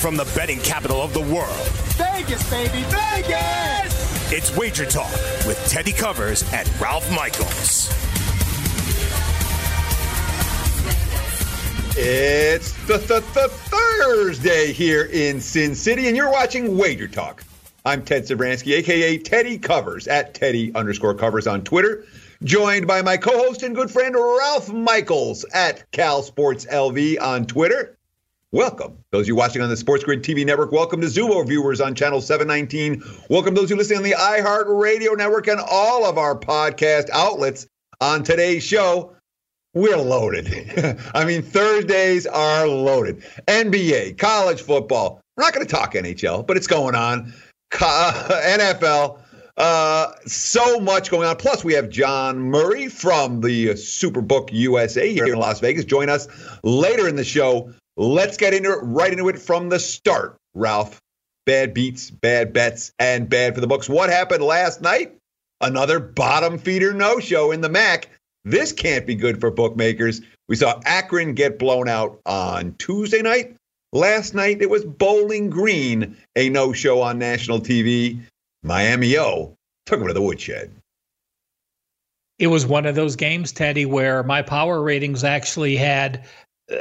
from the betting capital of the world. Vegas, baby, Vegas! It's Wager Talk with Teddy Covers and Ralph Michaels. It's the, the, the Thursday here in Sin City, and you're watching Wager Talk. I'm Ted Sevransky, aka Teddy Covers, at Teddy underscore covers on Twitter. Joined by my co-host and good friend Ralph Michaels at Cal Sports LV on Twitter. Welcome. Those of you watching on the Sports Grid TV network, welcome to Zumo viewers on channel 719. Welcome to those who listen on the iHeart Radio Network and all of our podcast outlets. On today's show, we're loaded. I mean, Thursdays are loaded. NBA, college football. We're not going to talk NHL, but it's going on. NFL, uh, so much going on. Plus, we have John Murray from the Superbook USA here in Las Vegas. Join us later in the show. Let's get into it, right into it from the start. Ralph, bad beats, bad bets, and bad for the books. What happened last night? Another bottom feeder no show in the MAC. This can't be good for bookmakers. We saw Akron get blown out on Tuesday night. Last night it was Bowling Green, a no show on national TV. Miami O took him to the woodshed. It was one of those games, Teddy, where my power ratings actually had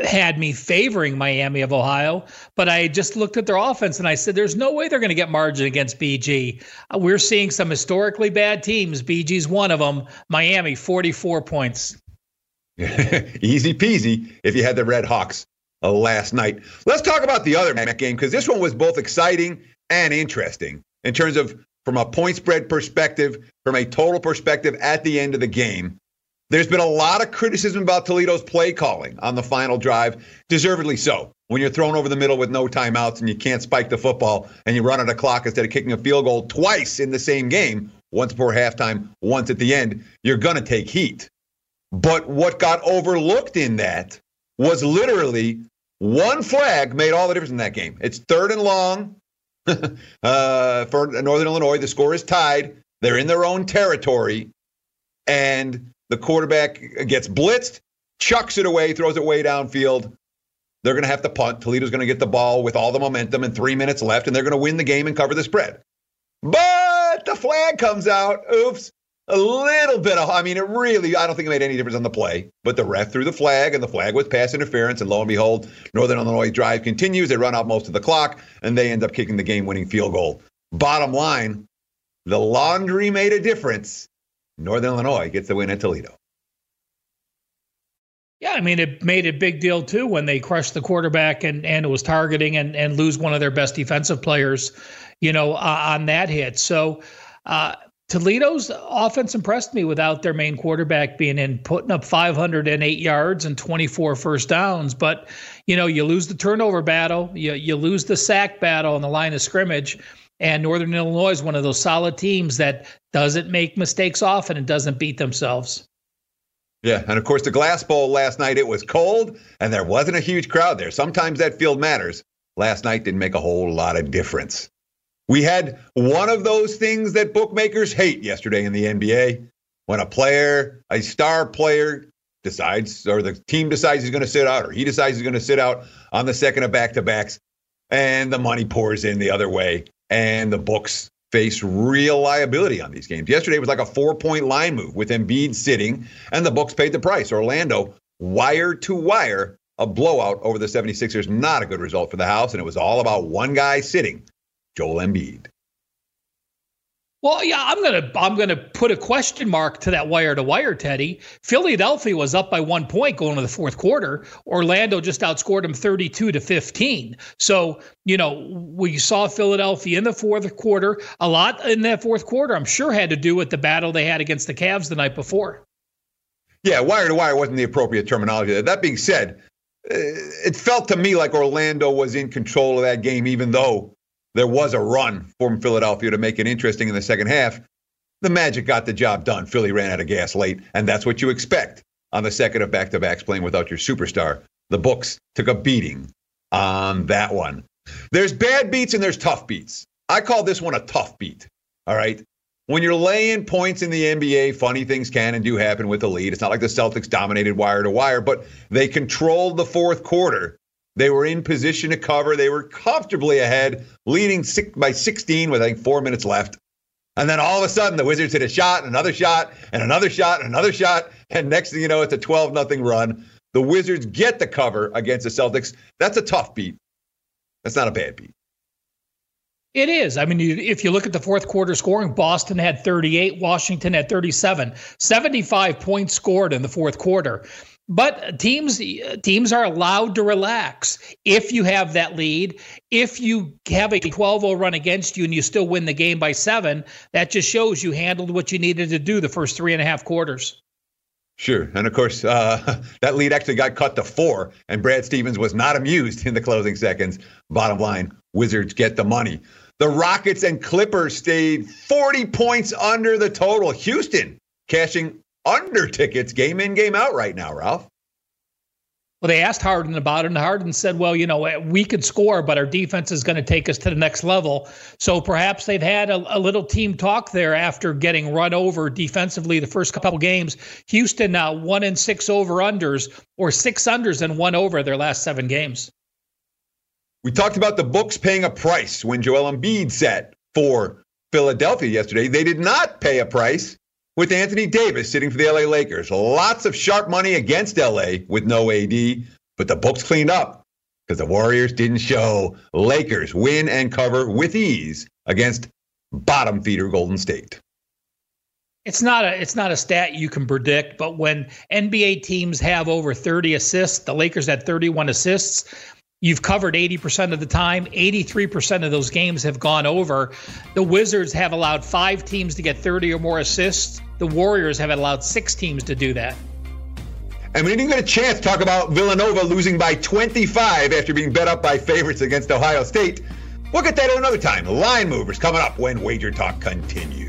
had me favoring Miami of Ohio, but I just looked at their offense and I said, there's no way they're going to get margin against BG. Uh, we're seeing some historically bad teams. BG's one of them. Miami, 44 points. Easy peasy if you had the Red Hawks uh, last night. Let's talk about the other game because this one was both exciting and interesting in terms of from a point spread perspective, from a total perspective at the end of the game. There's been a lot of criticism about Toledo's play calling on the final drive, deservedly so. When you're thrown over the middle with no timeouts and you can't spike the football and you run out of clock instead of kicking a field goal twice in the same game, once before halftime, once at the end, you're going to take heat. But what got overlooked in that was literally one flag made all the difference in that game. It's third and long uh, for Northern Illinois. The score is tied. They're in their own territory. And the quarterback gets blitzed, chucks it away, throws it way downfield. They're going to have to punt. Toledo's going to get the ball with all the momentum and three minutes left, and they're going to win the game and cover the spread. But the flag comes out. Oops. A little bit of, I mean, it really, I don't think it made any difference on the play, but the ref threw the flag, and the flag was pass interference. And lo and behold, Northern Illinois drive continues. They run out most of the clock, and they end up kicking the game winning field goal. Bottom line, the laundry made a difference. Northern Illinois gets the win at Toledo. Yeah, I mean, it made a big deal too when they crushed the quarterback and, and it was targeting and, and lose one of their best defensive players, you know, uh, on that hit. So, uh, Toledo's offense impressed me without their main quarterback being in, putting up 508 yards and 24 first downs. But, you know, you lose the turnover battle, you, you lose the sack battle on the line of scrimmage. And Northern Illinois is one of those solid teams that doesn't make mistakes often and doesn't beat themselves. Yeah, and of course the Glass Bowl last night it was cold and there wasn't a huge crowd there. Sometimes that field matters. Last night didn't make a whole lot of difference. We had one of those things that bookmakers hate yesterday in the NBA when a player, a star player decides or the team decides he's going to sit out or he decides he's going to sit out on the second of back-to-backs and the money pours in the other way and the books face real liability on these games. Yesterday was like a four point line move with Embiid sitting, and the books paid the price. Orlando, wire to wire, a blowout over the 76ers. Not a good result for the house, and it was all about one guy sitting, Joel Embiid. Well, yeah, I'm gonna I'm gonna put a question mark to that wire to wire, Teddy. Philadelphia was up by one point going to the fourth quarter. Orlando just outscored them 32 to 15. So you know we saw Philadelphia in the fourth quarter. A lot in that fourth quarter, I'm sure, had to do with the battle they had against the Cavs the night before. Yeah, wire to wire wasn't the appropriate terminology. That being said, it felt to me like Orlando was in control of that game, even though there was a run from Philadelphia to make it interesting in the second half. The Magic got the job done. Philly ran out of gas late, and that's what you expect on the second of back to backs playing without your superstar. The books took a beating on that one. There's bad beats and there's tough beats. I call this one a tough beat. All right. When you're laying points in the NBA, funny things can and do happen with the lead. It's not like the Celtics dominated wire to wire, but they controlled the fourth quarter They were in position to cover. They were comfortably ahead, leading six, by 16 with I think four minutes left. And then all of a sudden, the Wizards hit a shot, another shot, and another shot, and another shot. And next thing you know, it's a 12 nothing run. The Wizards get the cover against the Celtics. That's a tough beat. That's not a bad beat. It is. I mean, if you look at the fourth quarter scoring, Boston had 38, Washington had 37, 75 points scored in the fourth quarter. But teams teams are allowed to relax if you have that lead. If you have a 12-0 run against you and you still win the game by seven, that just shows you handled what you needed to do the first three and a half quarters. Sure. And of course, uh, that lead actually got cut to four, and Brad Stevens was not amused in the closing seconds. Bottom line Wizards get the money. The Rockets and Clippers stayed 40 points under the total. Houston cashing under tickets game in, game out right now, Ralph. Well, they asked Harden about it, and Harden said, Well, you know, we could score, but our defense is going to take us to the next level. So perhaps they've had a, a, little team talk there after getting run over defensively the first couple games. Houston now one in six over unders, or six unders and one over their last seven games. We talked about the books paying a price when Joel Embiid set for Philadelphia yesterday. They did not pay a price with Anthony Davis sitting for the LA Lakers. Lots of sharp money against LA with no AD, but the books cleaned up because the Warriors didn't show. Lakers win and cover with ease against bottom feeder Golden State. It's not a it's not a stat you can predict, but when NBA teams have over 30 assists, the Lakers had 31 assists. You've covered 80% of the time. 83% of those games have gone over. The Wizards have allowed five teams to get 30 or more assists. The Warriors have allowed six teams to do that. And we didn't get a chance to talk about Villanova losing by 25 after being bet up by favorites against Ohio State. We'll get that another time. Line movers coming up when Wager Talk continues.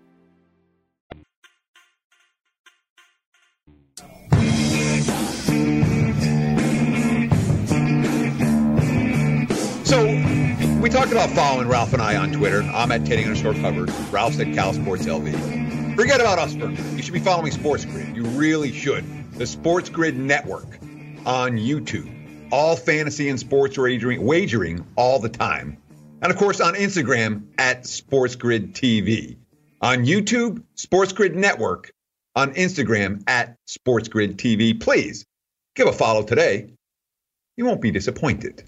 We talked about following Ralph and I on Twitter. I'm at Teddy underscore covered. Ralph's at Cal Sports LV. Forget about us for a minute. You should be following Sports Grid. You really should. The Sports Grid Network on YouTube. All fantasy and sports wagering, wagering all the time. And of course on Instagram at Sports Grid TV. On YouTube, Sports Grid Network. On Instagram at Sports Grid TV. Please give a follow today. You won't be disappointed.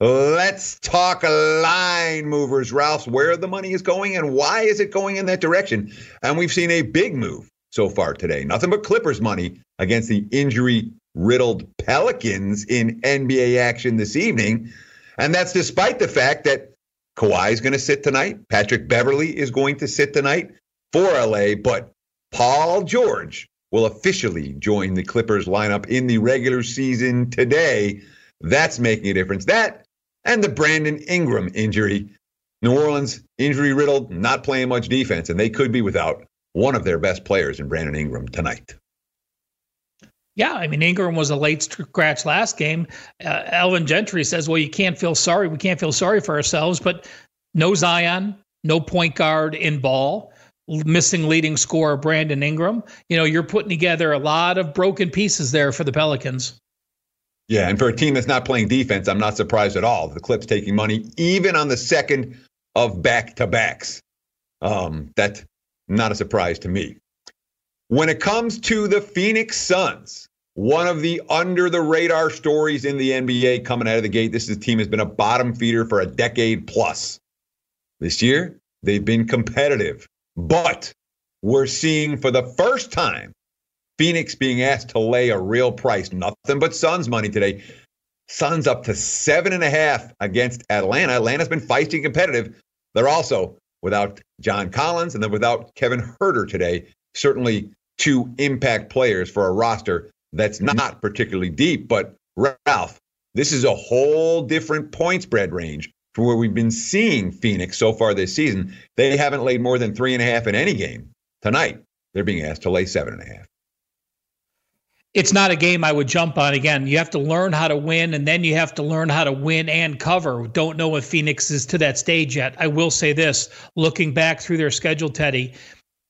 Let's talk line movers, Ralphs, where the money is going and why is it going in that direction? And we've seen a big move so far today. Nothing but Clippers money against the injury riddled Pelicans in NBA action this evening. And that's despite the fact that Kawhi is going to sit tonight. Patrick Beverley is going to sit tonight for LA, but Paul George will officially join the Clippers lineup in the regular season today. That's making a difference. That and the Brandon Ingram injury. New Orleans injury riddled, not playing much defense, and they could be without one of their best players in Brandon Ingram tonight. Yeah, I mean Ingram was a late scratch last game. Uh, Alvin Gentry says, "Well, you can't feel sorry. We can't feel sorry for ourselves." But no Zion, no point guard in ball, missing leading scorer Brandon Ingram. You know, you're putting together a lot of broken pieces there for the Pelicans. Yeah, and for a team that's not playing defense, I'm not surprised at all. The Clips taking money even on the second of back to backs. Um, that's not a surprise to me. When it comes to the Phoenix Suns, one of the under the radar stories in the NBA coming out of the gate. This is, team has been a bottom feeder for a decade plus. This year, they've been competitive, but we're seeing for the first time Phoenix being asked to lay a real price. Nothing but Suns money today. Suns up to seven and a half against Atlanta. Atlanta's been feisty and competitive. They're also without John Collins and then without Kevin Huerter today. Certainly two impact players for a roster that's not particularly deep. But Ralph, this is a whole different point spread range from where we've been seeing Phoenix so far this season. They haven't laid more than three and a half in any game. Tonight, they're being asked to lay seven and a half it's not a game I would jump on again. You have to learn how to win, and then you have to learn how to win and cover. Don't know if Phoenix is to that stage yet. I will say this looking back through their schedule, Teddy,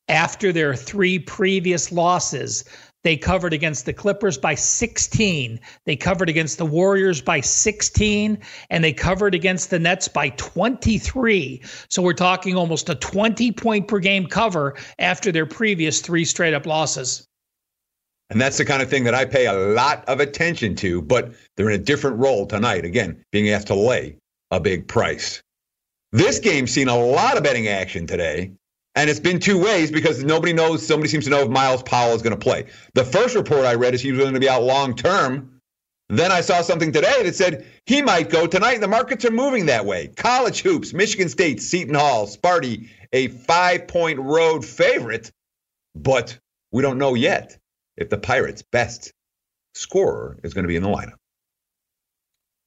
after their three previous losses, they covered against the Clippers by 16. They covered against the Warriors by 16, and they covered against the Nets by 23. So we're talking almost a 20 point per game cover after their previous three straight up losses. And that's the kind of thing that I pay a lot of attention to, but they're in a different role tonight. Again, being asked to lay a big price. This game's seen a lot of betting action today, and it's been two ways because nobody knows, somebody seems to know if Myles Powell is going to play. The first report I read is he was going to be out long term. Then I saw something today that said he might go tonight. The markets are moving that way. College hoops, Michigan State, Seton Hall, Sparty, a five point road favorite, but we don't know yet if the Pirates' best scorer is going to be in the lineup.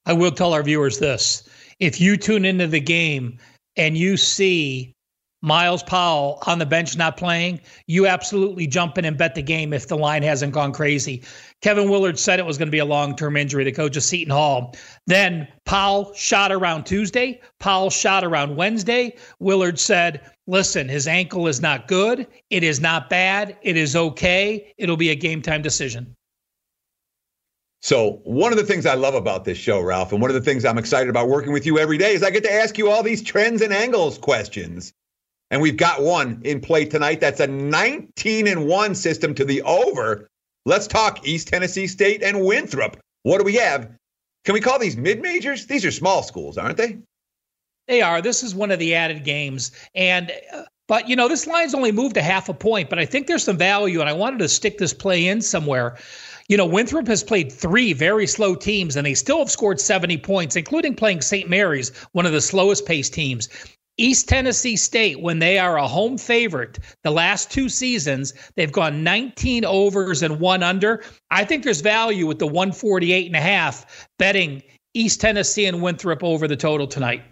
I will tell our viewers this. If you tune into the game and you see Myles Powell on the bench not playing, you absolutely jump in and bet the game if the line hasn't gone crazy. Kevin Willard said it was going to be a long term injury, the coach of Seton Hall. Then Powell shot around Tuesday. Powell shot around Wednesday. Willard said, listen, his ankle is not good. It is not bad. It is okay. It'll be a game time decision. So, one of the things I love about this show, Ralph, and one of the things I'm excited about working with you every day is I get to ask you all these trends and angles questions. And we've got one in play tonight. That's a 19 and 1 system to the over. Let's talk East Tennessee State and Winthrop. What do we have? Can we call these mid majors? These are small schools, aren't they? They are. This is one of the added games. And uh, but you know, this line's only moved a half a point, but I think there's some value and I wanted to stick this play in somewhere. You know, Winthrop has played three very slow teams and they still have scored 70 points, including playing St. Mary's, one of the slowest paced teams. East Tennessee State, when they are a home favorite, the last two seasons, they've gone 19 overs and one under. I think there's value with the 148 and a half betting East Tennessee and Winthrop over the total tonight.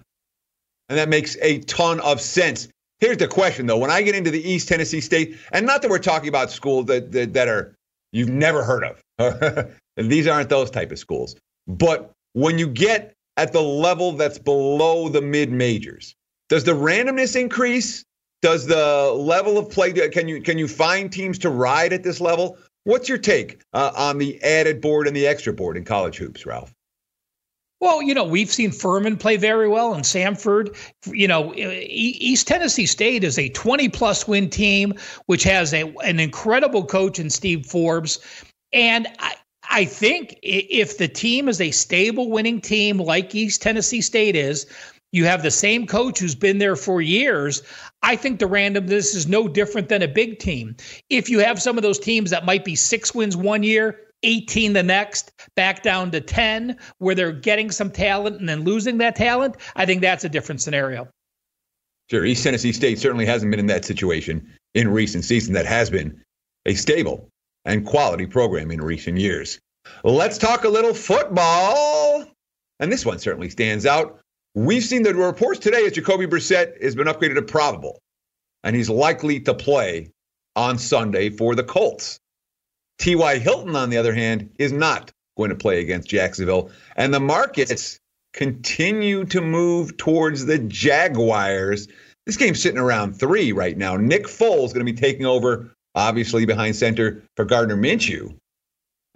And that makes a ton of sense. Here's the question, though. When I get into the East Tennessee State, and not that we're talking about schools that, that, that are you've never heard of, these aren't those type of schools. But when you get at the level that's below the mid majors, does the randomness increase? Does the level of play can you can you find teams to ride at this level? What's your take uh, on the added board and the extra board in college hoops, Ralph? Well, you know, we've seen Furman play very well and Samford. You know, East Tennessee State is a 20 plus win team, which has a, an incredible coach in Steve Forbes. And I, I think if the team is a stable winning team like East Tennessee State is, you have the same coach who's been there for years. I think the randomness is no different than a big team. If you have some of those teams that might be six wins one year, 18 the next, back down to 10, where they're getting some talent and then losing that talent, I think that's a different scenario. Sure. East Tennessee State certainly hasn't been in that situation in recent season. That has been a stable and quality program in recent years. Let's talk a little football. And this one certainly stands out. We've seen the reports today that Jacoby Brissett has been upgraded to probable, and he's likely to play on Sunday for the Colts. T.Y. Hilton, on the other hand, is not going to play against Jacksonville. And the markets continue to move towards the Jaguars. This game's sitting around three right now. Nick Foles going to be taking over, obviously, behind center for Gardner Minshew.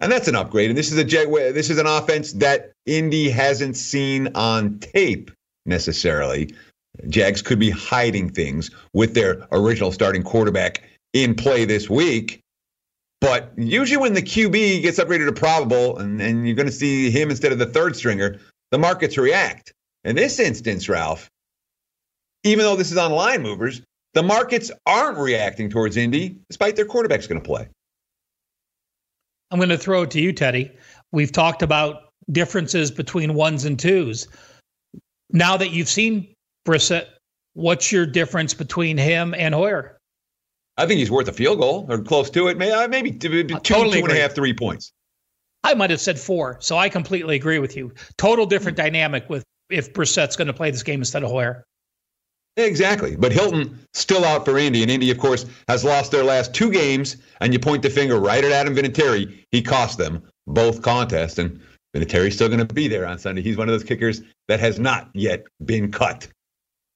And that's an upgrade. And this is a this is an offense that Indy hasn't seen on tape necessarily. Jags could be hiding things with their original starting quarterback in play this week. But usually when the QB gets upgraded to probable and, and you're going to see him instead of the third stringer, the markets react. In this instance, Ralph, even though this is on line movers, the markets aren't reacting towards Indy despite their quarterback's going to play. I'm going to throw it to you, Teddy. We've talked about differences between ones and twos. Now that you've seen Brissett, what's your difference between him and Hoyer? I think he's worth a field goal or close to it. Uh, maybe two, two, totally two and a half, three points. I might have said four, so I completely agree with you. Total different dynamic with if Brissett's going to play this game instead of Hoyer. Exactly. But Hilton still out for Indy. And Indy, of course, has lost their last two games. And you point the finger right at Adam Vinatieri. He cost them both contests. And Vinatieri's still going to be there on Sunday. He's one of those kickers that has not yet been cut.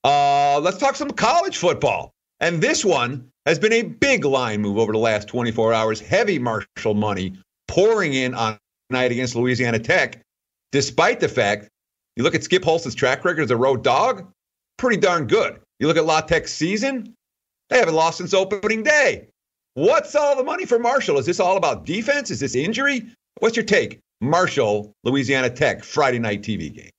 Uh, let's talk some college football. And this one has been a big line move over the last 24 hours. Heavy Marshall money pouring in on night against Louisiana Tech, despite the fact you look at Skip Holtz's track record as a road dog, pretty darn good. You look at La Tech's season, they haven't lost since opening day. What's all the money for Marshall? Is this all about defense? Is this injury? What's your take? Marshall, Louisiana Tech, Friday night TV game.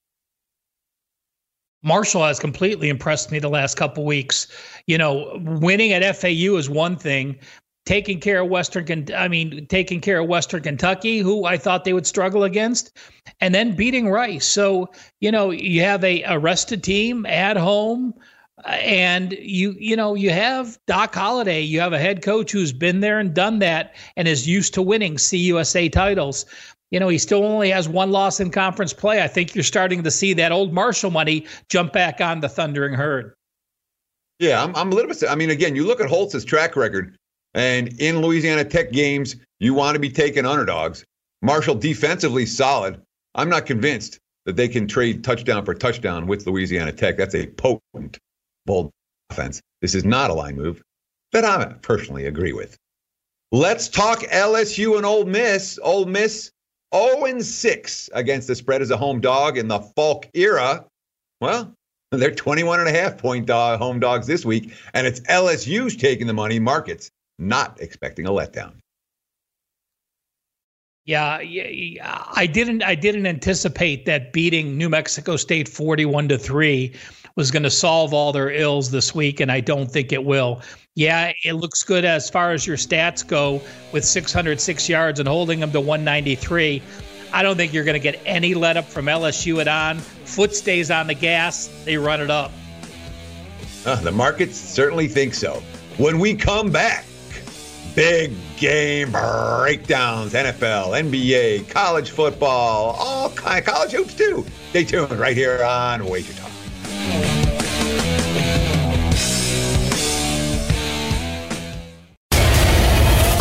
Marshall has completely impressed me the last couple weeks. You know, winning at FAU is one thing. Taking care of Western, I mean, taking care of Western Kentucky, who I thought they would struggle against, and then beating Rice. So you know, you have a arrested team at home, and you you know you have Doc Holliday. You have a head coach who's been there and done that, and is used to winning CUSA titles you know, he still only has one loss in conference play. I think you're starting to see that old Marshall money jump back on the Thundering Herd. Yeah, I'm, I'm a little bit. I mean, again, you look at Holtz's track record, and in Louisiana Tech games, you want to be taking underdogs. Marshall defensively solid. I'm not convinced that they can trade touchdown for touchdown with Louisiana Tech. That's a potent, bold offense. This is not a line move that I personally agree with. Let's talk LSU and Ole Miss. Ole Miss 0 6 against the spread as a home dog in the Falk era. Well, they're 21 and a half point dog, home dogs this week, and it's LSU's taking the money. Markets not expecting a letdown. Yeah, yeah, I didn't. I didn't anticipate that beating New Mexico State forty-one to three was going to solve all their ills this week, and I don't think it will. Yeah, it looks good as far as your stats go with 606 yards and holding them to 193. I don't think you're going to get any let up from LSU at on. Foot stays on the gas, they run it up. Uh, the markets certainly think so. When we come back, big game breakdowns, NFL, NBA, college football, all kind college hoops too. Stay tuned right here on Wager Talk.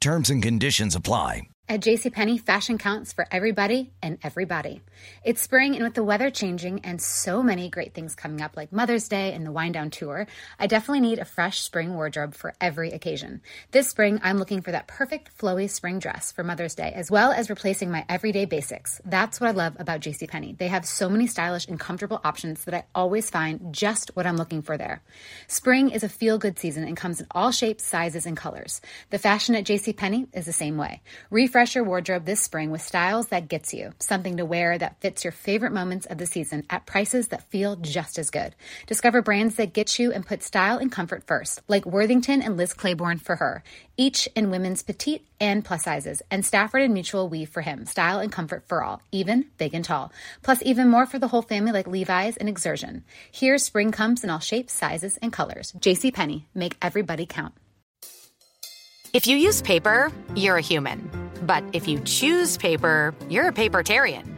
Terms and conditions apply. At JCPenney, fashion counts for everybody and everybody. It's spring, and with the weather changing and so many great things coming up, like Mother's Day and the Wind Down Tour, I definitely need a fresh spring wardrobe for every occasion. This spring, I'm looking for that perfect flowy spring dress for Mother's Day, as well as replacing my everyday basics. That's what I love about JCPenney. They have so many stylish and comfortable options that I always find just what I'm looking for there. Spring is a feel good season and comes in all shapes, sizes, and colors. The fashion at JCPenney is the same way. Refresh your wardrobe this spring with styles that gets you, something to wear that fits your favorite moments of the season at prices that feel just as good. Discover brands that get you and put style and comfort first, like Worthington and Liz Claiborne for her, each in women's petite and plus sizes, and Stafford and Mutual weave for him, style and comfort for all, even big and tall. Plus, even more for the whole family like Levi's and Exertion. Here, spring comes in all shapes, sizes, and colors. J.C. Penney, make everybody count. If you use paper, you're a human. But if you choose paper, you're a papertarian.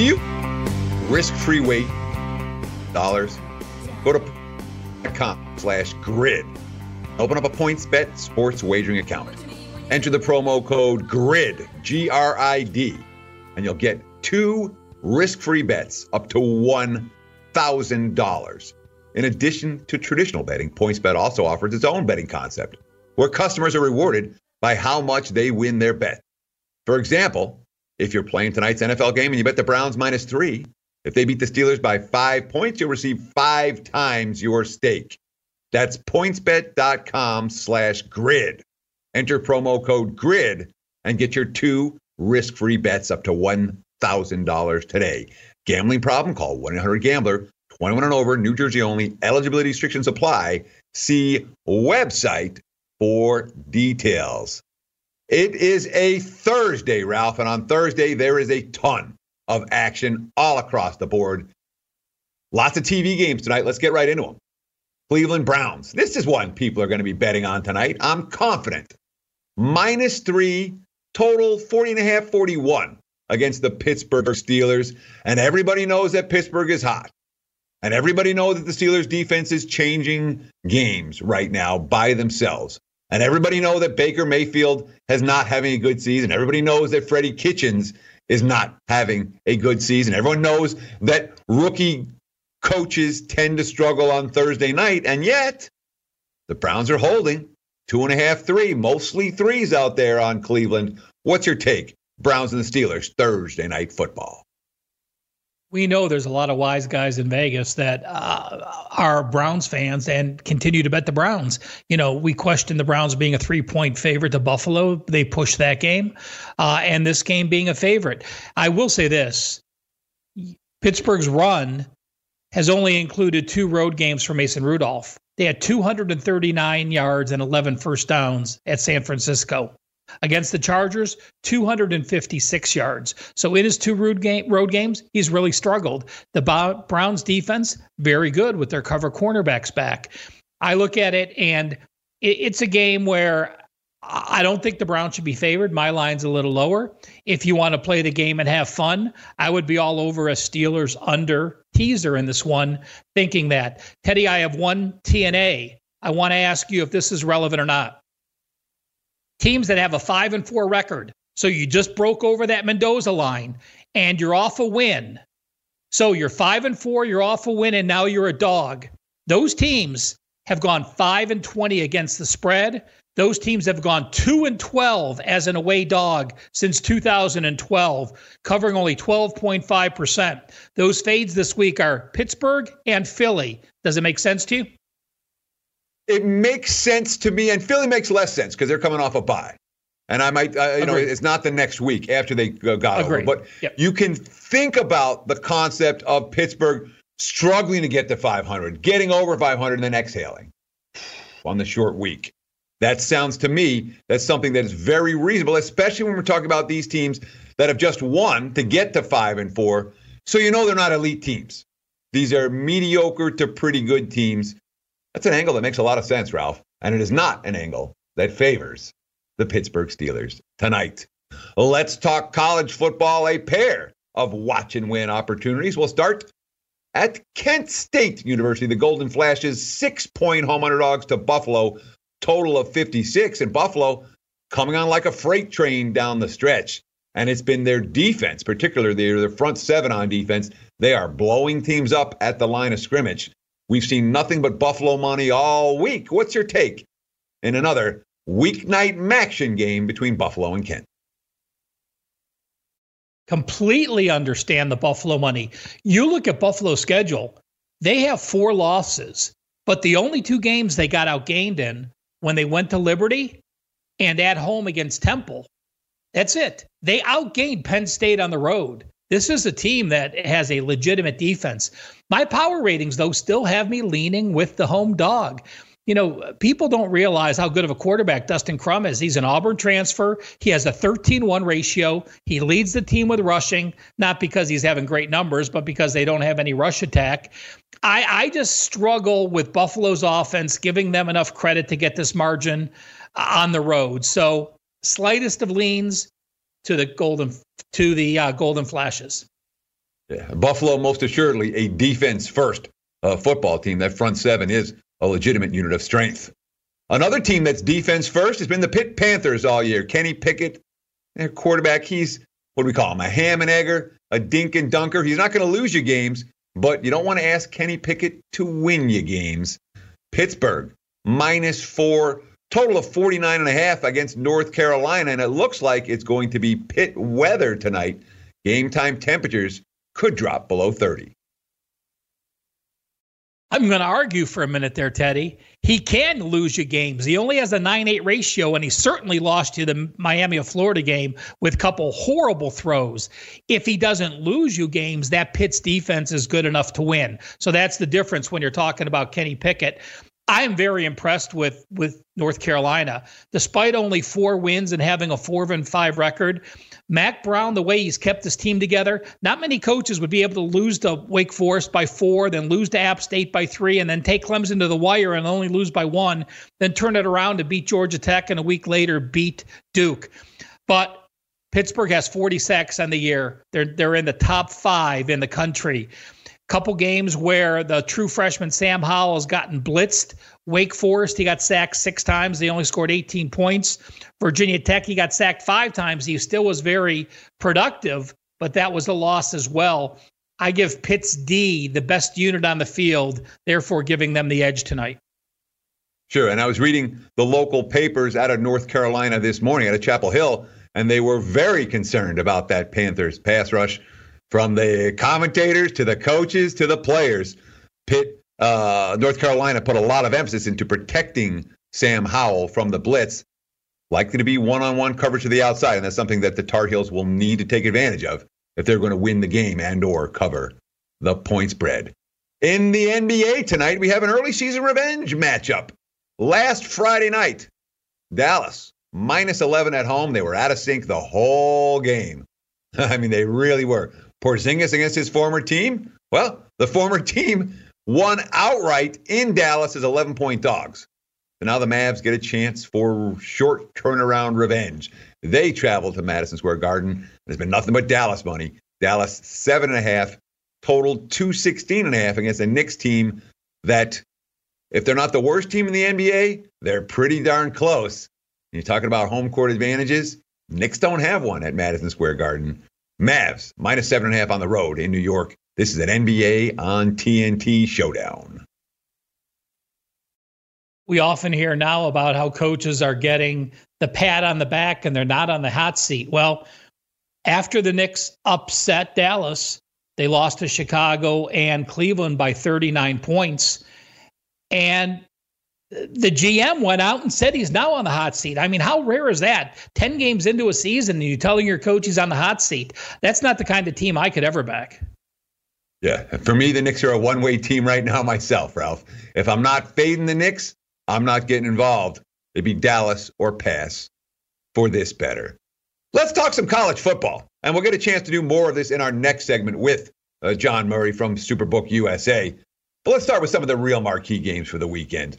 Do you risk free weight dollars? Go to com slash grid. Open up a PointsBet sports wagering account. Enter the promo code GRID, G R I D, and you'll get two risk free bets up to $1,000. In addition to traditional betting, PointsBet also offers its own betting concept where customers are rewarded by how much they win their bet. For example, if you're playing tonight's NFL game and you bet the Browns minus three, if they beat the Steelers by five points, you'll receive five times your stake. That's pointsbet.com slash grid. Enter promo code GRID and get your two risk free bets up to $1,000 today. Gambling problem? Call 1 800 Gambler. 21 and over, New Jersey only. Eligibility restrictions apply. See website for details. It is a Thursday, Ralph, and on Thursday, there is a ton of action all across the board. Lots of TV games tonight. Let's get right into them. Cleveland Browns. This is one people are going to be betting on tonight. I'm confident. Minus three, total 40 and a half, 41 against the Pittsburgh Steelers. And everybody knows that Pittsburgh is hot. And everybody knows that the Steelers defense is changing games right now by themselves. And everybody knows that Baker Mayfield has not having a good season. Everybody knows that Freddie Kitchens is not having a good season. Everyone knows that rookie Coaches tend to struggle on Thursday night, and yet the Browns are holding two and a half, three, mostly threes out there on Cleveland. What's your take? Browns and the Steelers, Thursday night football we know there's a lot of wise guys in Vegas that uh, are Browns fans and continue to bet the Browns. You know, we questioned the Browns being a three point favorite to Buffalo. They pushed that game, uh, and this game being a favorite. I will say this Pittsburgh's run has only included two road games for Mason Rudolph. They had 239 yards and 11 first downs at San Francisco. Against the Chargers, 256 yards. So in his two road, game, road games, he's really struggled. The Browns defense, very good with their cover cornerbacks back. I look at it and it's a game where I don't think the Browns should be favored. My line's a little lower. If you want to play the game and have fun, I would be all over a Steelers under teaser in this one, thinking that. Teddy, I have one TNA. I want to ask you if this is relevant or not teams that have a five and four record. So you just broke over that Mendoza line and you're off a win. So you're five and four, you're off a win, and now you're a dog. Those teams have gone five and 20 against the spread. Those teams have gone 2 and 12 as an away dog since 2012, covering only 12.5%. Those fades this week are Pittsburgh and Philly. Does it make sense to you? It makes sense to me, and Philly makes less sense because they're coming off a bye. And I might, uh, you Agreed. know, it's not the next week after they got Agreed. over, but yep. you can think about the concept of Pittsburgh struggling to get to 500, getting over 500, and then exhaling on the short week. That sounds to me that's something that is very reasonable, especially when we're talking about these teams that have just won to get to five and four. So you know they're not elite teams. These are mediocre to pretty good teams that's an angle that makes a lot of sense, Ralph. And it is not an angle that favors the Pittsburgh Steelers tonight. Let's talk college football, a pair of watch and win opportunities. We'll start at Kent State University. The Golden Flashes, six point home underdogs to Buffalo, total of 56. And Buffalo coming on like a freight train down the stretch. And it's been their defense, particularly their, their front seven on defense. They are blowing teams up at the line of scrimmage. We've seen nothing but Buffalo money all week. What's your take in another weeknight action game between Buffalo and Kent? Completely understand the Buffalo money. You look at Buffalo's schedule, they have four losses, but the only two games they got outgained in when they went to Liberty and at home against Temple. That's it. They outgained Penn State on the road. This is a team that has a legitimate defense. My power ratings, though, still have me leaning with the home dog. You know, people don't realize how good of a quarterback Dustin Crum is. He's an Auburn transfer. He has a 13 1 ratio. He leads the team with rushing, not because he's having great numbers, but because they don't have any rush attack. I, I just struggle with Buffalo's offense, giving them enough credit to get this margin uh, on the road. So, slightest of leans to the Golden to the uh, Golden Flashes. Yeah, Buffalo, most assuredly, a defense first uh, football team. That front seven is a legitimate unit of strength. Another team that's defense first has been the Pitt Panthers all year. Kenny Pickett, their quarterback, he's what do we call him? A ham and egger, a dink and dunker. He's not going to lose you games, but you don't want to ask Kenny Pickett to win you games. Pittsburgh, minus four total of 49 and a half against North Carolina. And it looks like it's going to be pit weather tonight. Game time temperatures could drop below 30. I'm going to argue for a minute there, Teddy. He can lose you games. He only has a 9 8 ratio, and he certainly lost you the Miami of Florida game with a couple horrible throws. If he doesn't lose you games, that Pitt's defense is good enough to win. So that's the difference when you're talking about Kenny Pickett. I am very impressed with with North Carolina, despite only four wins and having a four and five record. Mack Brown, the way he's kept this team together, not many coaches would be able to lose to Wake Forest by four, then lose to App State by three, and then take Clemson to the wire and only lose by one, then turn it around to beat Georgia Tech and a week later beat Duke. But Pittsburgh has 40 sacks on the year. They're they're in the top five in the country couple games where the true freshman Sam Howell has gotten blitzed. Wake Forest, he got sacked six times. They only scored 18 points. Virginia Tech, he got sacked five times. He still was very productive, but that was a loss as well. I give Pitt's D the best unit on the field, therefore giving them the edge tonight. Sure. And I was reading the local papers out of North Carolina this morning out of Chapel Hill, and they were very concerned about that Panthers pass rush from the commentators to the coaches to the players. Pitt, uh, North Carolina put a lot of emphasis into protecting Sam Howell from the blitz. Likely to be one on one coverage to the outside, and that's something that the Tar Heels will need to take advantage of if they're going to win the game and or cover the point spread. In the NBA tonight, we have an early season revenge matchup. Last Friday night, Dallas minus 11 at home. They were out of sync the whole game. I mean, they really were. Porzingis against his former team. Well, the former team won outright in Dallas as 11 point dogs. So now the Mavs get a chance for short turnaround revenge. They travel to Madison Square Garden. There's been nothing but Dallas money. Dallas seven and a half, total 216 and a half against a Knicks team that, if they're not the worst team in the NBA, they're pretty darn close. You're talking about home court advantages. Knicks don't have one at Madison Square Garden. Mavs minus seven and a half on the road in New York. This is an NBA on TNT showdown. We often hear now about how coaches are getting the pat on the back and they're not on the hot seat. Well, after the Knicks upset Dallas, they lost to Chicago and Cleveland by 39 points. And the GM went out and said he's now on the hot seat. I mean, how rare is that? 10 games into a season and you're telling your coach he's on the hot seat. That's not the kind of team I could ever back. Yeah. For me, the Knicks are a one way team right now, myself, Ralph. If I'm not fading the Knicks, I'm not getting involved. It'd be Dallas or pass for this better. Let's talk some college football. And we'll get a chance to do more of this in our next segment with uh, John Murray from Superbook USA. But let's start with some of the real marquee games for the weekend.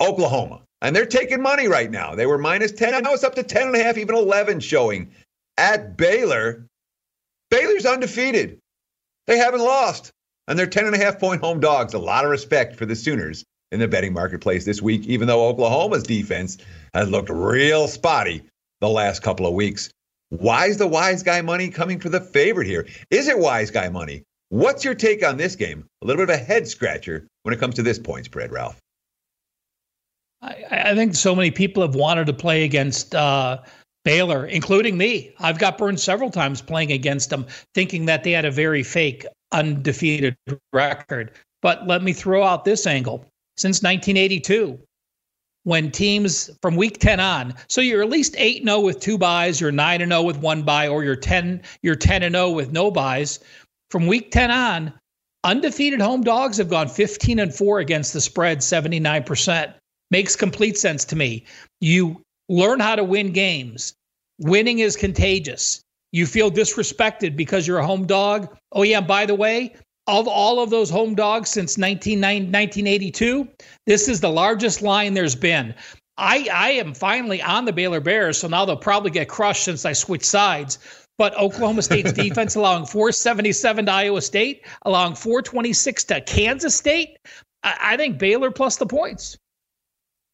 Oklahoma. And they're taking money right now. They were minus 10. Now it's up to 10 and a half, even 11 showing. At Baylor, Baylor's undefeated. They haven't lost. And they're 10 and a half point home dogs. A lot of respect for the Sooners in the betting marketplace this week, even though Oklahoma's defense has looked real spotty the last couple of weeks. Why is the wise guy money coming for the favorite here? Is it wise guy money? What's your take on this game? A little bit of a head scratcher when it comes to this point spread, Ralph. I, I think so many people have wanted to play against uh, Baylor, including me. I've got burned several times playing against them, thinking that they had a very fake, undefeated record. But let me throw out this angle. Since 1982, when teams from week 10 on, so you're at least 8 0 with two buys, you're 9 0 with one buy, or you're 10 you're 10 0 with no buys. From week 10 on, undefeated home dogs have gone 15 and 4 against the spread, 79%. Makes complete sense to me. You learn how to win games. Winning is contagious. You feel disrespected because you're a home dog. Oh, yeah, by the way, of all of those home dogs since 1982, this is the largest line there's been. I, I am finally on the Baylor Bears, so now they'll probably get crushed since I switched sides. But Oklahoma State's defense allowing 477 to Iowa State, allowing 426 to Kansas State. I, I think Baylor plus the points.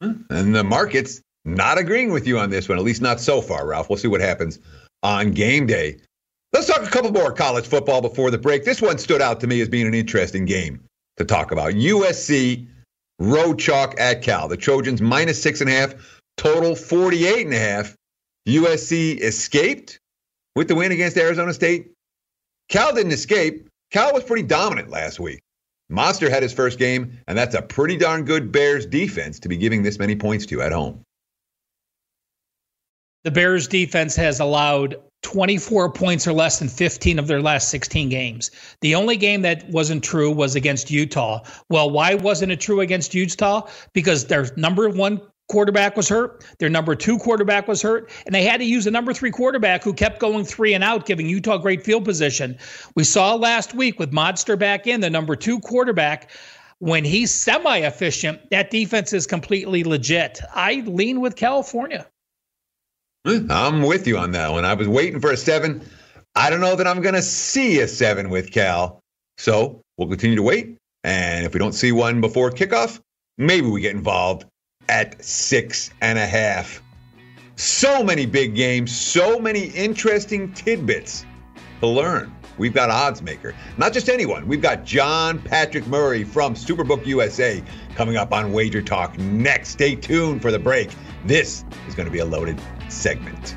Hmm. And the market's not agreeing with you on this one, at least not so far, Ralph. We'll see what happens on game day. Let's talk a couple more college football before the break. This one stood out to me as being an interesting game to talk about. USC road chalk at Cal. The Trojans minus six and a half, total 48 and a half. USC escaped with the win against Arizona State. Cal didn't escape. Cal was pretty dominant last week. Modster had his first game, and that's a pretty darn good Bears defense to be giving this many points to at home. The Bears defense has allowed 24 points or less in 15 of their last 16 games. The only game that wasn't true was against Utah. Well, why wasn't it true against Utah? Because their number one quarterback was hurt. Their number two quarterback was hurt. And they had to use a number three quarterback who kept going three and out, giving Utah great field position. We saw last week with Modster back in, the number two quarterback. When he's semi efficient, that defense is completely legit. I lean with California. I'm with you on that one. I was waiting for a seven. I don't know that I'm going to see a seven with Cal. So we'll continue to wait. And if we don't see one before kickoff, maybe we get involved at six and a half. So many big games, so many interesting tidbits to learn we've got odds maker. Not just anyone. We've got John Patrick Murray from Superbook USA coming up on Wager Talk next. Stay tuned for the break. This is going to be a loaded segment.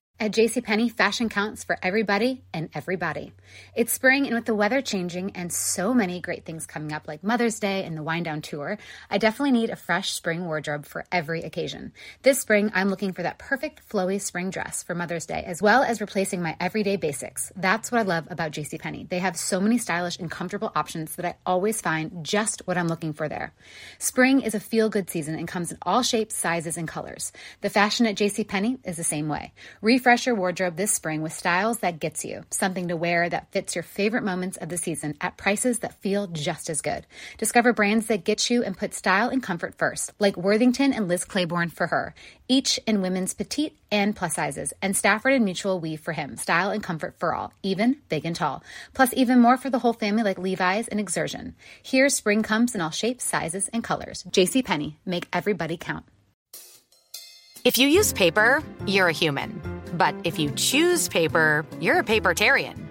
At JCPenney, fashion counts for everybody and everybody. It's spring, and with the weather changing and so many great things coming up, like Mother's Day and the Wind Down Tour, I definitely need a fresh spring wardrobe for every occasion. This spring, I'm looking for that perfect flowy spring dress for Mother's Day, as well as replacing my everyday basics. That's what I love about JCPenney. They have so many stylish and comfortable options that I always find just what I'm looking for there. Spring is a feel good season and comes in all shapes, sizes, and colors. The fashion at JCPenney is the same way. Refresh your wardrobe this spring with styles that gets you, something to wear that fits your favorite moments of the season at prices that feel just as good. Discover brands that get you and put style and comfort first, like Worthington and Liz Claiborne for her, each in women's petite and plus sizes, and Stafford and Mutual Weave for him, style and comfort for all, even big and tall. Plus even more for the whole family like Levi's and Xersion. Here spring comes in all shapes, sizes, and colors. J.C. Penney, make everybody count. If you use paper, you're a human. But if you choose paper, you're a papertarian.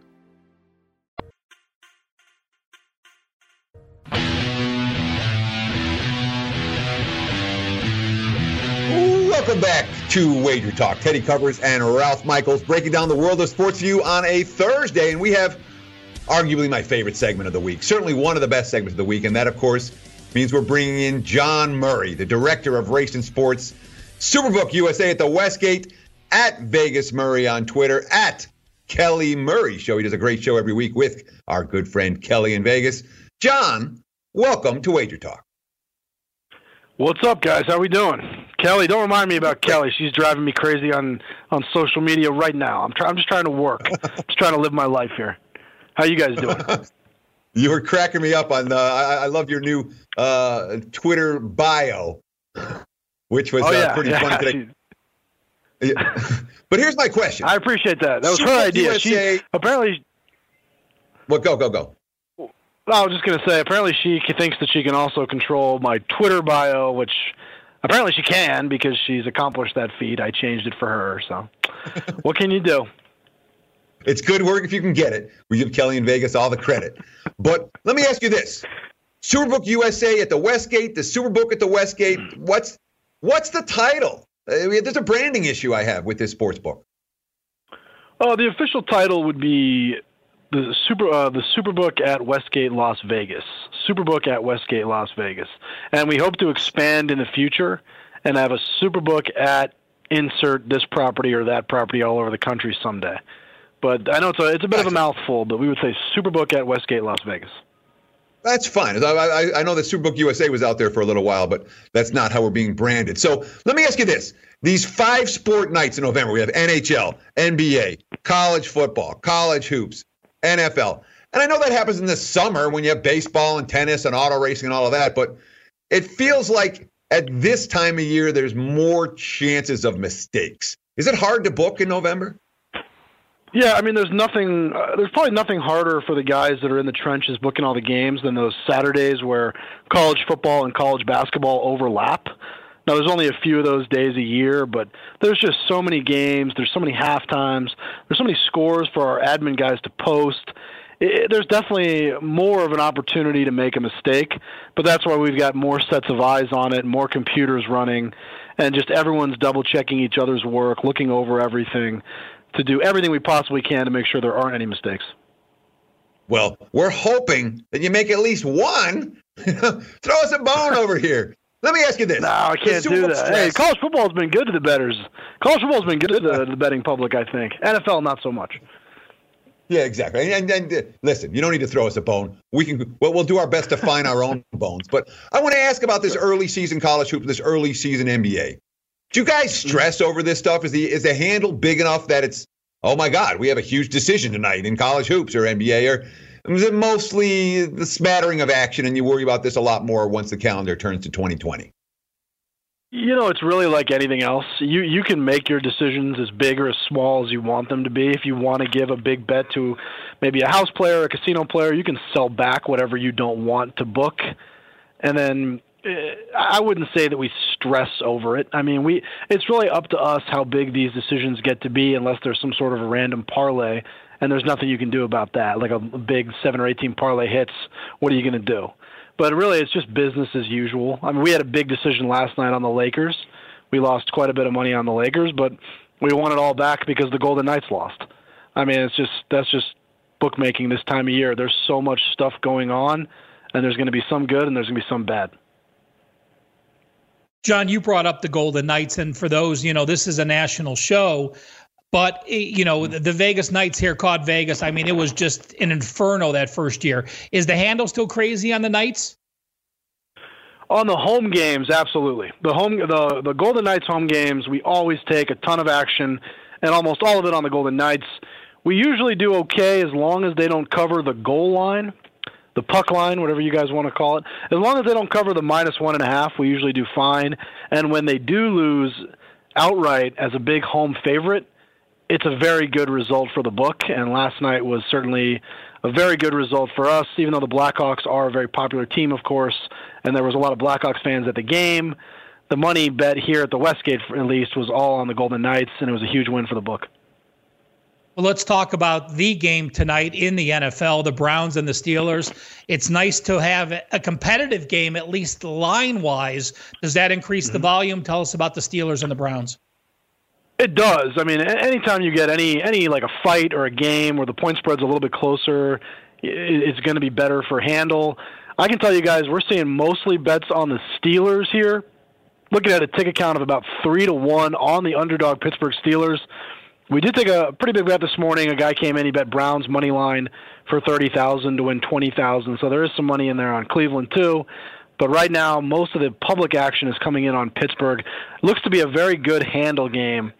Welcome back to Wager Talk. Teddy Covers and Ralph Michaels breaking down the world of sports view on a Thursday. And we have arguably my favorite segment of the week, certainly one of the best segments of the week. And that, of course, means we're bringing in John Murray, the director of race and sports, Superbook USA at the Westgate, at Vegas Murray on Twitter, at Kelly Murray Show. He does a great show every week with our good friend Kelly in Vegas. John, welcome to Wager Talk. What's up, guys? How are we doing? Kelly, don't remind me about Kelly. She's driving me crazy on on social media right now. I'm trying. I'm just trying to work. I'm just trying to live my life here. How you guys doing? you were cracking me up on the. I, I love your new uh, Twitter bio, which was oh, yeah, uh, pretty yeah. funny today. Yeah. but here's my question. I appreciate that. That was her idea. USA She apparently. Well, go go go. I was just gonna say. Apparently, she thinks that she can also control my Twitter bio, which apparently she can because she's accomplished that feat. I changed it for her. So, what can you do? It's good work if you can get it. We give Kelly in Vegas all the credit. But let me ask you this: Superbook USA at the Westgate, the Superbook at the Westgate. What's what's the title? Mean, there's a branding issue I have with this sports book. Oh, the official title would be the super uh, the Superbook at Westgate Las Vegas. Superbook at Westgate Las Vegas, and we hope to expand in the future and have a Superbook at insert this property or that property all over the country someday. But I know it's a it's a bit of a mouthful, but we would say Superbook at Westgate, Las Vegas. That's fine. I, I, I know that Superbook USA was out there for a little while, but that's not how we're being branded. So let me ask you this: These five sport nights in November, we have NHL, NBA, college football, college hoops, NFL, and I know that happens in the summer when you have baseball and tennis and auto racing and all of that. But it feels like at this time of year, there's more chances of mistakes. Is it hard to book in November? Yeah, I mean, there's nothing. Uh, there's probably nothing harder for the guys that are in the trenches booking all the games than those Saturdays where college football and college basketball overlap. Now, there's only a few of those days a year, but there's just so many games. There's so many half times. There's so many scores for our admin guys to post. It, there's definitely more of an opportunity to make a mistake, but that's why we've got more sets of eyes on it, more computers running, and just everyone's double checking each other's work, looking over everything to do everything we possibly can to make sure there aren't any mistakes. Well, we're hoping that you make at least one. Throw us a bone over here. Let me ask you this. No, I can't do that. Stress. Hey, college football's been good to the betters. College football's been good to the, the betting public, I think. NFL, not so much. Yeah, exactly. And, and, and uh, listen, you don't need to throw us a bone. We can. Well, we'll do our best to find our own bones. But I want to ask about this early season college hoop, this early season NBA. Do you guys stress over this stuff? Is the is the handle big enough that it's oh my god, we have a huge decision tonight in college hoops or NBA or is it mostly the smattering of action and you worry about this a lot more once the calendar turns to 2020? You know, it's really like anything else. You you can make your decisions as big or as small as you want them to be. If you want to give a big bet to maybe a house player, a casino player, you can sell back whatever you don't want to book. And then eh, I wouldn't say that we stress over it. I mean, we it's really up to us how big these decisions get to be, unless there's some sort of a random parlay, and there's nothing you can do about that. Like a big seven or eighteen parlay hits, what are you going to do? But really, it's just business as usual. I mean, we had a big decision last night on the Lakers. We lost quite a bit of money on the Lakers, but we won it all back because the Golden Knights lost. I mean, it's just that's just bookmaking this time of year. There's so much stuff going on, and there's going to be some good and there's going to be some bad. John, you brought up the Golden Knights, and for those, you know, this is a national show, but eh, you know, the, the Vegas Knights here caught Vegas. I mean, it was just an inferno that first year. Is the handle still crazy on the Knights? On the home games, absolutely. The home, the the Golden Knights home games, we always take a ton of action, and almost all of it on the Golden Knights. We usually do okay as long as they don't cover the goal line the puck line, whatever you guys want to call it. As long as they don't cover the minus one and a half, we usually do fine. And when they do lose outright as a big home favorite, it's a very good result for the book. And last night was certainly a very good result for us, even though the Blackhawks are a very popular team, of course, and there was a lot of Blackhawks fans at the game. The money bet here at the Westgate, at least, was all on the Golden Knights, and it was a huge win for the book. Well, let's talk about the game tonight in the NFL, the Browns and the Steelers. It's nice to have a competitive game, at least line wise. Does that increase mm-hmm. the volume? Tell us about the Steelers and the Browns. It does. I mean, anytime you get any any like a fight or a game where the point spread's a little bit closer, it's going to be better for handle. I can tell you guys, we're seeing mostly bets on the Steelers here. Looking at a ticket count of about three to one on the underdog Pittsburgh Steelers. We did take a pretty big bet this morning. A guy came in, he bet Browns money line for thirty thousand to win twenty thousand. So there is some money in there on Cleveland too. But right now, most of the public action is coming in on Pittsburgh. Looks to be a very good handle game,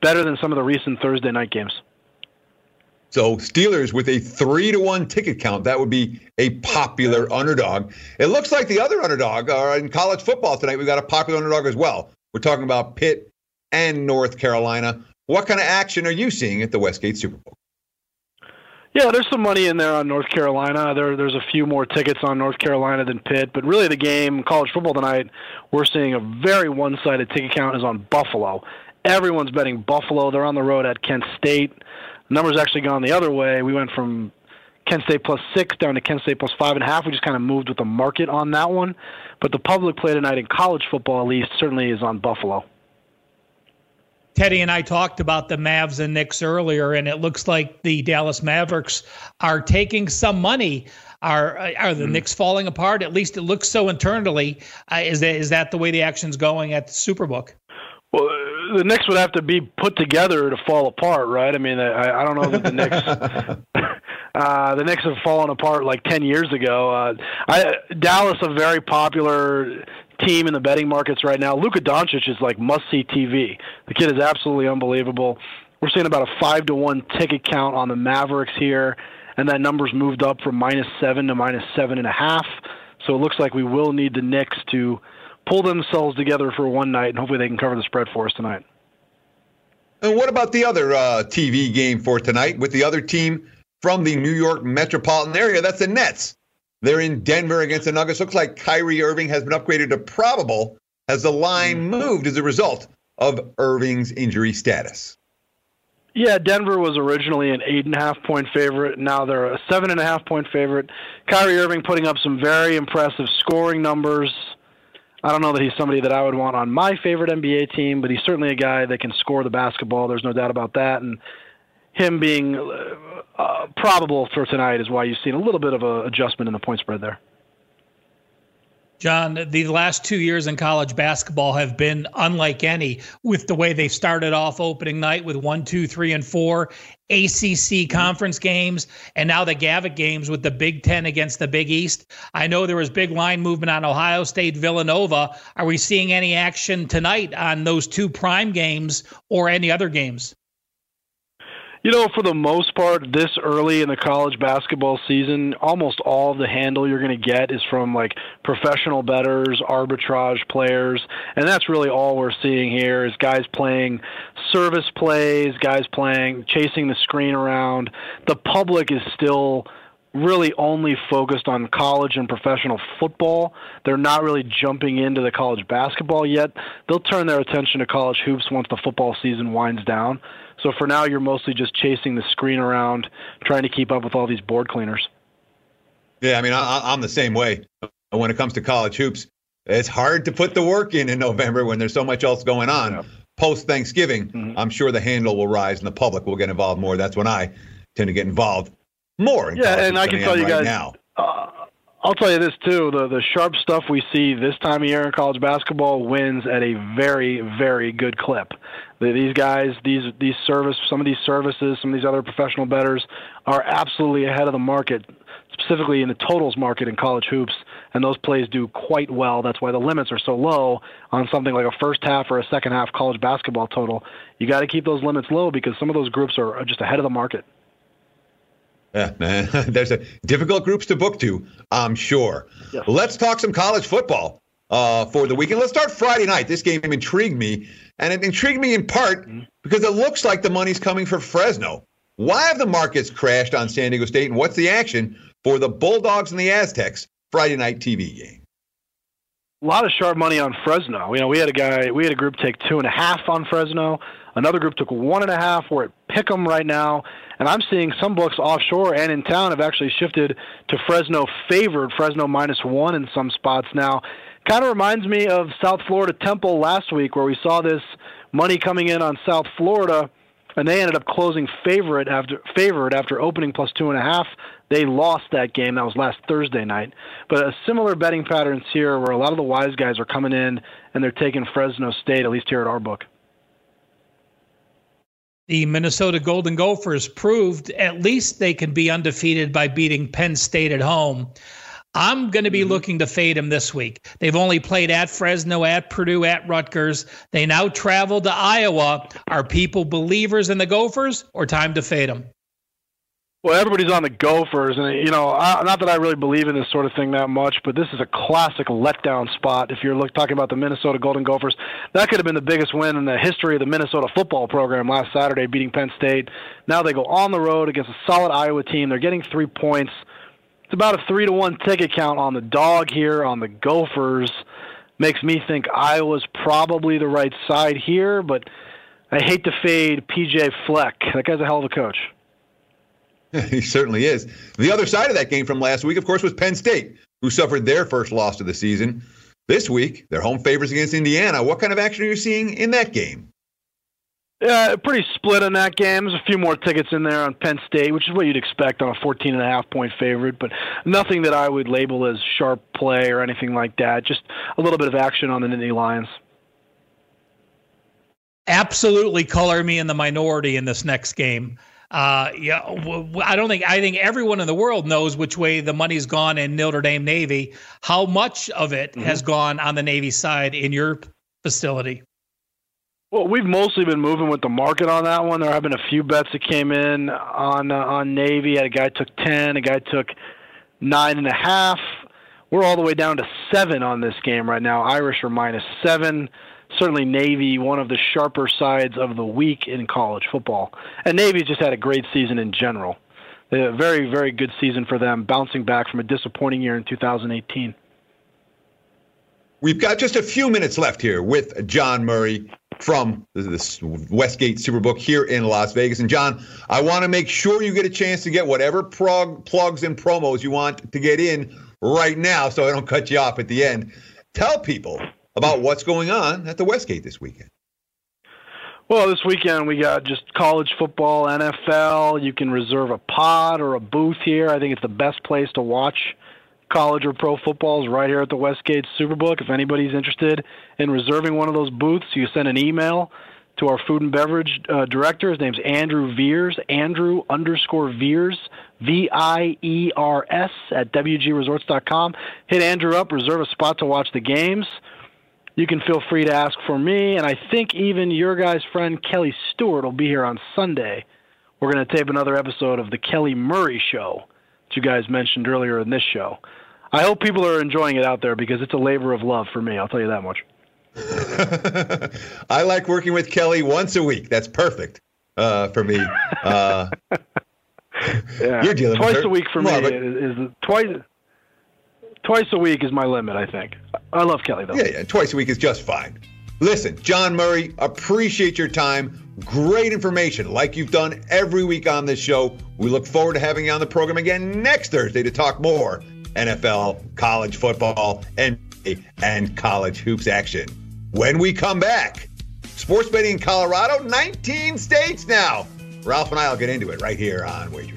better than some of the recent Thursday night games. So Steelers with a three to one ticket count, that would be a popular underdog. It looks like the other underdog uh, in college football tonight. We've got a popular underdog as well. We're talking about Pitt and North Carolina. What kind of action are you seeing at the Westgate Superbook? Yeah, there's some money in there on North Carolina. There, there's a few more tickets on North Carolina than Pitt, but really the game, college football tonight, we're seeing a very one-sided ticket count is on Buffalo. Everyone's betting Buffalo. They're on the road at Kent State. Numbers actually gone the other way. We went from Kent State plus six down to Kent State plus five and a half. We just kind of moved with the market on that one. But the public play tonight in college football, at least, certainly is on Buffalo. Teddy and I talked about the Mavs and Knicks earlier, and it looks like the Dallas Mavericks are taking some money. Are are the mm. Knicks falling apart? At least it looks so internally. Uh, is that is that the way the action's going at the Superbook? Well, the Knicks would have to be put together to fall apart, right? I mean, I, I don't know that the Knicks. uh, the Knicks have fallen apart like ten years ago. Uh, I, Dallas, a very popular team in the betting markets right now. Luka Doncic is like must see TV. The kid is absolutely unbelievable. We're seeing about a five to one ticket count on the Mavericks here, and that number's moved up from minus seven to minus seven and a half. So it looks like we will need the Knicks to pull themselves together for one night, and hopefully they can cover the spread for us tonight. And what about the other uh, TV game for tonight with the other team from the New York metropolitan area? That's the Nets. They're in Denver against the Nuggets. Looks like Kyrie Irving has been upgraded to probable. Has the line hmm. moved as a result of Irving's injury status? Yeah, Denver was originally an eight and a half point favorite. Now they're a seven and a half point favorite. Kyrie Irving putting up some very impressive scoring numbers. I don't know that he's somebody that I would want on my favorite NBA team, but he's certainly a guy that can score the basketball. There's no doubt about that. And him being uh, probable for tonight is why you've seen a little bit of an adjustment in the point spread there. John, the last two years in college basketball have been unlike any with the way they started off opening night with one, two, three, and four ACC conference games, and now the Gavitt games with the Big Ten against the Big East. I know there was big line movement on Ohio State, Villanova. Are we seeing any action tonight on those two prime games or any other games? You know, for the most part, this early in the college basketball season, almost all of the handle you're going to get is from like professional bettors, arbitrage players, and that's really all we're seeing here is guys playing service plays, guys playing chasing the screen around. The public is still really only focused on college and professional football. They're not really jumping into the college basketball yet. They'll turn their attention to college hoops once the football season winds down. So for now, you're mostly just chasing the screen around, trying to keep up with all these board cleaners. Yeah, I mean, I, am the same way. When it comes to college hoops, it's hard to put the work in in November when there's so much else going on. Yeah. Post Thanksgiving, mm-hmm. I'm sure the handle will rise and the public will get involved more. That's when I tend to get involved more. yeah, and I can tell you right guys now. I'll tell you this too: the the sharp stuff we see this time of year in college basketball wins at a very very good clip. These guys, these these service, some of these services, some of these other professional bettors are absolutely ahead of the market, specifically in the totals market in college hoops, and those plays do quite well. That's why the limits are so low on something like a first half or a second half college basketball total. You got to keep those limits low because some of those groups are just ahead of the market. Yeah, man. There's a difficult groups to book to, I'm sure. Yes. Let's talk some college football uh, for the weekend. Let's start Friday night. This game intrigued me, and it intrigued me in part mm-hmm. because it looks like the money's coming for Fresno. Why have the markets crashed on San Diego State, and what's the action for the Bulldogs and the Aztecs Friday night TV game? A lot of sharp money on Fresno. You know, we had a guy, we had a group take two and a half on Fresno. Another group took one and a half. We're at Pick'em right now, and I'm seeing some books offshore and in town have actually shifted to Fresno favored, Fresno minus one in some spots now. Kind of reminds me of South Florida Temple last week, where we saw this money coming in on South Florida, and they ended up closing favorite after favored after opening plus two and a half. They lost that game. That was last Thursday night. But a similar betting patterns here, where a lot of the wise guys are coming in and they're taking Fresno State, at least here at our book the Minnesota Golden Gophers proved at least they can be undefeated by beating Penn State at home. I'm going to be mm-hmm. looking to fade them this week. They've only played at Fresno, at Purdue, at Rutgers. They now travel to Iowa. Are people believers in the Gophers or time to fade them? Well, everybody's on the Gophers, and you know, I, not that I really believe in this sort of thing that much, but this is a classic letdown spot. If you're look, talking about the Minnesota Golden Gophers, that could have been the biggest win in the history of the Minnesota football program last Saturday, beating Penn State. Now they go on the road against a solid Iowa team. They're getting three points. It's about a three to one ticket count on the dog here on the Gophers. Makes me think Iowa's probably the right side here, but I hate to fade PJ Fleck. That guy's a hell of a coach. he certainly is. The other side of that game from last week, of course, was Penn State, who suffered their first loss of the season. This week, their home favors against Indiana. What kind of action are you seeing in that game? Yeah, pretty split in that game. There's a few more tickets in there on Penn State, which is what you'd expect on a 14 and a half point favorite, but nothing that I would label as sharp play or anything like that. Just a little bit of action on the Nittany Lions. absolutely color me in the minority in this next game. Uh, yeah, I don't think I think everyone in the world knows which way the money's gone in Notre Dame Navy. How much of it mm-hmm. has gone on the Navy side in your facility? Well, we've mostly been moving with the market on that one. There have been a few bets that came in on uh, on Navy. A guy took ten, a guy took nine and a half. We're all the way down to seven on this game right now. Irish are minus seven certainly Navy one of the sharper sides of the week in college football. And Navy's just had a great season in general. A very, very good season for them, bouncing back from a disappointing year in 2018. We've got just a few minutes left here with John Murray from the Westgate Superbook here in Las Vegas. And John, I want to make sure you get a chance to get whatever prog, plugs and promos you want to get in right now so I don't cut you off at the end. Tell people about what's going on at the Westgate this weekend. Well, this weekend we got just college football, NFL. You can reserve a pod or a booth here. I think it's the best place to watch college or pro footballs right here at the Westgate Superbook. If anybody's interested in reserving one of those booths, you send an email to our food and beverage uh, director. His name's Andrew Veers, Andrew underscore Veers, V I E R S at WGResorts.com. Hit Andrew up, reserve a spot to watch the games you can feel free to ask for me. And I think even your guy's friend Kelly Stewart will be here on Sunday. We're going to tape another episode of the Kelly Murray Show that you guys mentioned earlier in this show. I hope people are enjoying it out there because it's a labor of love for me. I'll tell you that much. I like working with Kelly once a week. That's perfect uh, for me. Uh, yeah. You're dealing twice a week for me is, is twice twice a week is my limit. I think. I love Kelly though. Yeah, yeah, twice a week is just fine. Listen, John Murray, appreciate your time. Great information, like you've done every week on this show. We look forward to having you on the program again next Thursday to talk more NFL, college football, and and college hoops action. When we come back, sports betting in Colorado, 19 states now. Ralph and I will get into it right here on Wager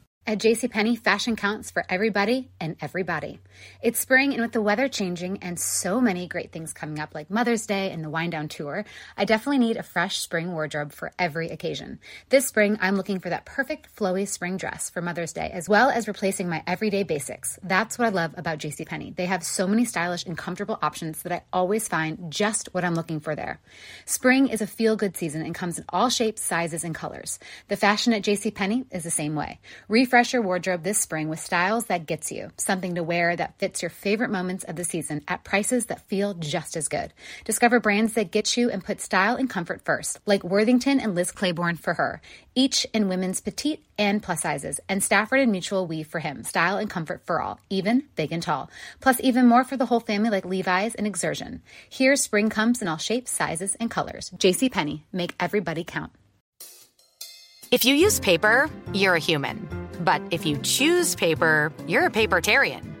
At JCPenney, fashion counts for everybody and everybody. It's spring, and with the weather changing and so many great things coming up, like Mother's Day and the Wind Down Tour, I definitely need a fresh spring wardrobe for every occasion. This spring, I'm looking for that perfect flowy spring dress for Mother's Day, as well as replacing my everyday basics. That's what I love about JCPenney. They have so many stylish and comfortable options that I always find just what I'm looking for there. Spring is a feel good season and comes in all shapes, sizes, and colors. The fashion at JCPenney is the same way. Refresh your wardrobe this spring with styles that gets you, something to wear that fits your favorite moments of the season at prices that feel just as good. Discover brands that get you and put style and comfort first, like Worthington and Liz Claiborne for her, each in women's petite and plus sizes, and Stafford and Mutual weave for him, style and comfort for all, even big and tall. Plus, even more for the whole family like Levi's and Xersion. Here, spring comes in all shapes, sizes, and colors. JCPenney, make everybody count. If you use paper, you're a human. But if you choose paper, you're a papertarian.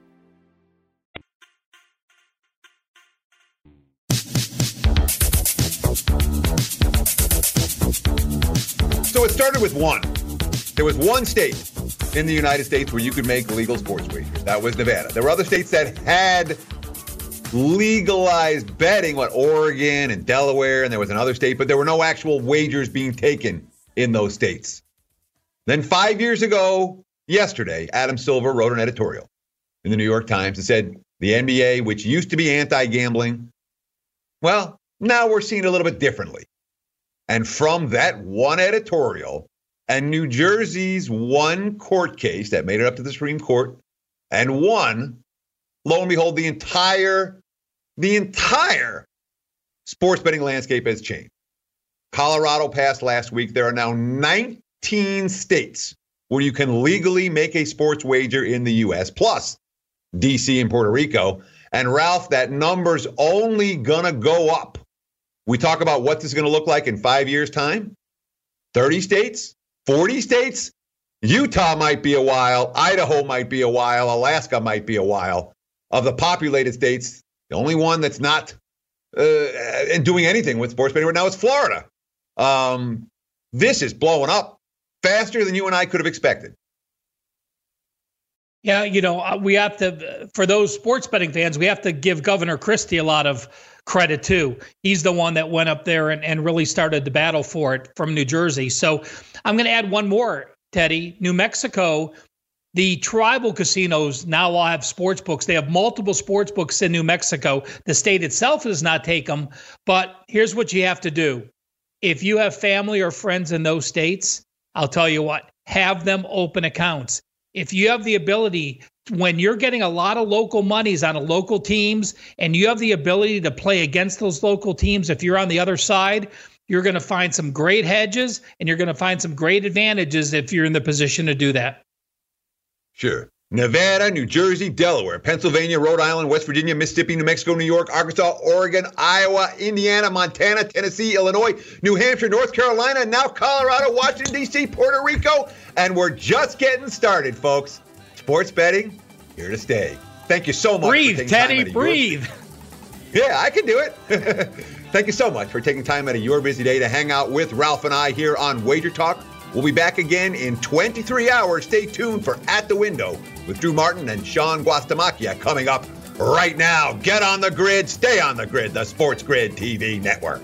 So it started with one. There was one state in the United States where you could make legal sports wagers. That was Nevada. There were other states that had legalized betting, what Oregon and Delaware, and there was another state, but there were no actual wagers being taken in those states. Then five years ago, yesterday, Adam Silver wrote an editorial in the New York Times that said the NBA, which used to be anti-gambling, well, now we're seeing a little bit differently. And from that one editorial and New Jersey's one court case that made it up to the Supreme Court and won, lo and behold, the entire, the entire sports betting landscape has changed. Colorado passed last week. There are now 19 states where you can legally make a sports wager in the U.S., plus DC and Puerto Rico. And Ralph, that number's only to go up we talk about what this is going to look like in five years' time 30 states, 40 states. Utah might be a while. Idaho might be a while. Alaska might be a while. Of the populated states, the only one that's not uh, doing anything with sports betting right now is Florida. Um, this is blowing up faster than you and I could have expected. Yeah, you know, uh, we have to, for those sports betting fans, we have to give Governor Christie a lot of credit too. He's the one that went up there and, and really started the battle for it from New Jersey. So I'm going to add one more, Teddy. New Mexico, the tribal casinos now all have sports books. They have multiple sports books in New Mexico. The state itself does not take them. But here's what you have to do if you have family or friends in those states, I'll tell you what, have them open accounts. If you have the ability when you're getting a lot of local monies on local teams and you have the ability to play against those local teams if you're on the other side you're going to find some great hedges and you're going to find some great advantages if you're in the position to do that sure Nevada, New Jersey, Delaware, Pennsylvania, Rhode Island, West Virginia, Mississippi, New Mexico, New York, Arkansas, Oregon, Iowa, Indiana, Montana, Tennessee, Illinois, New Hampshire, North Carolina, now Colorado, Washington, D.C., Puerto Rico. And we're just getting started, folks. Sports betting, here to stay. Thank you so much. Breathe, Teddy, breathe. Your... Yeah, I can do it. Thank you so much for taking time out of your busy day to hang out with Ralph and I here on Wager Talk. We'll be back again in 23 hours. Stay tuned for At the Window with Drew Martin and Sean Guastamacchia coming up right now. Get on the grid, stay on the grid, the Sports Grid TV network.